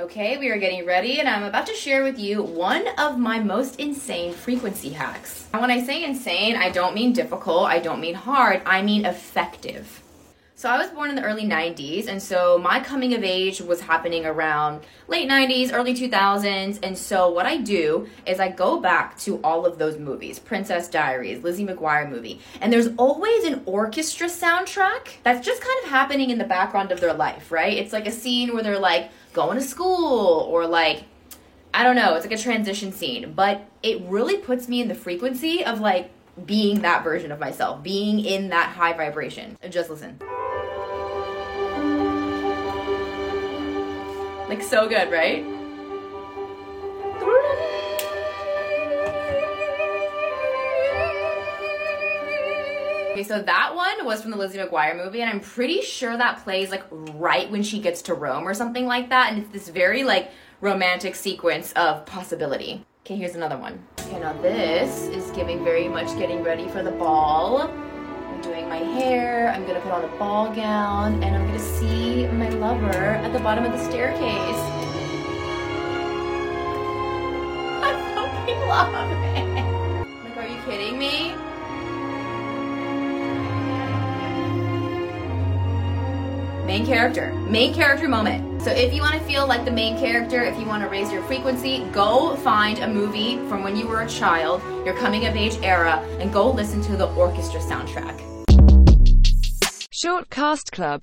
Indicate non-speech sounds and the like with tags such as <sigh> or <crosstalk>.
Okay, we are getting ready, and I'm about to share with you one of my most insane frequency hacks. And when I say insane, I don't mean difficult, I don't mean hard, I mean effective. So I was born in the early 90s, and so my coming of age was happening around late 90s, early 2000s. And so what I do is I go back to all of those movies Princess Diaries, Lizzie McGuire movie, and there's always an orchestra soundtrack that's just kind of happening in the background of their life, right? It's like a scene where they're like going to school or like I don't know, it's like a transition scene, but it really puts me in the frequency of like being that version of myself, being in that high vibration. Just listen. Like so good, right? Okay, so that one was from the Lizzie McGuire movie, and I'm pretty sure that plays like right when she gets to Rome or something like that, and it's this very like romantic sequence of possibility. Okay, here's another one. Okay, now this is giving very much getting ready for the ball. Doing my hair, I'm gonna put on a ball gown, and I'm gonna see my lover at the bottom of the staircase. <laughs> I fucking love it. Like, are you kidding me? Main character. Main character moment. So if you want to feel like the main character, if you want to raise your frequency, go find a movie from when you were a child, your coming of age era, and go listen to the orchestra soundtrack. Short Cast Club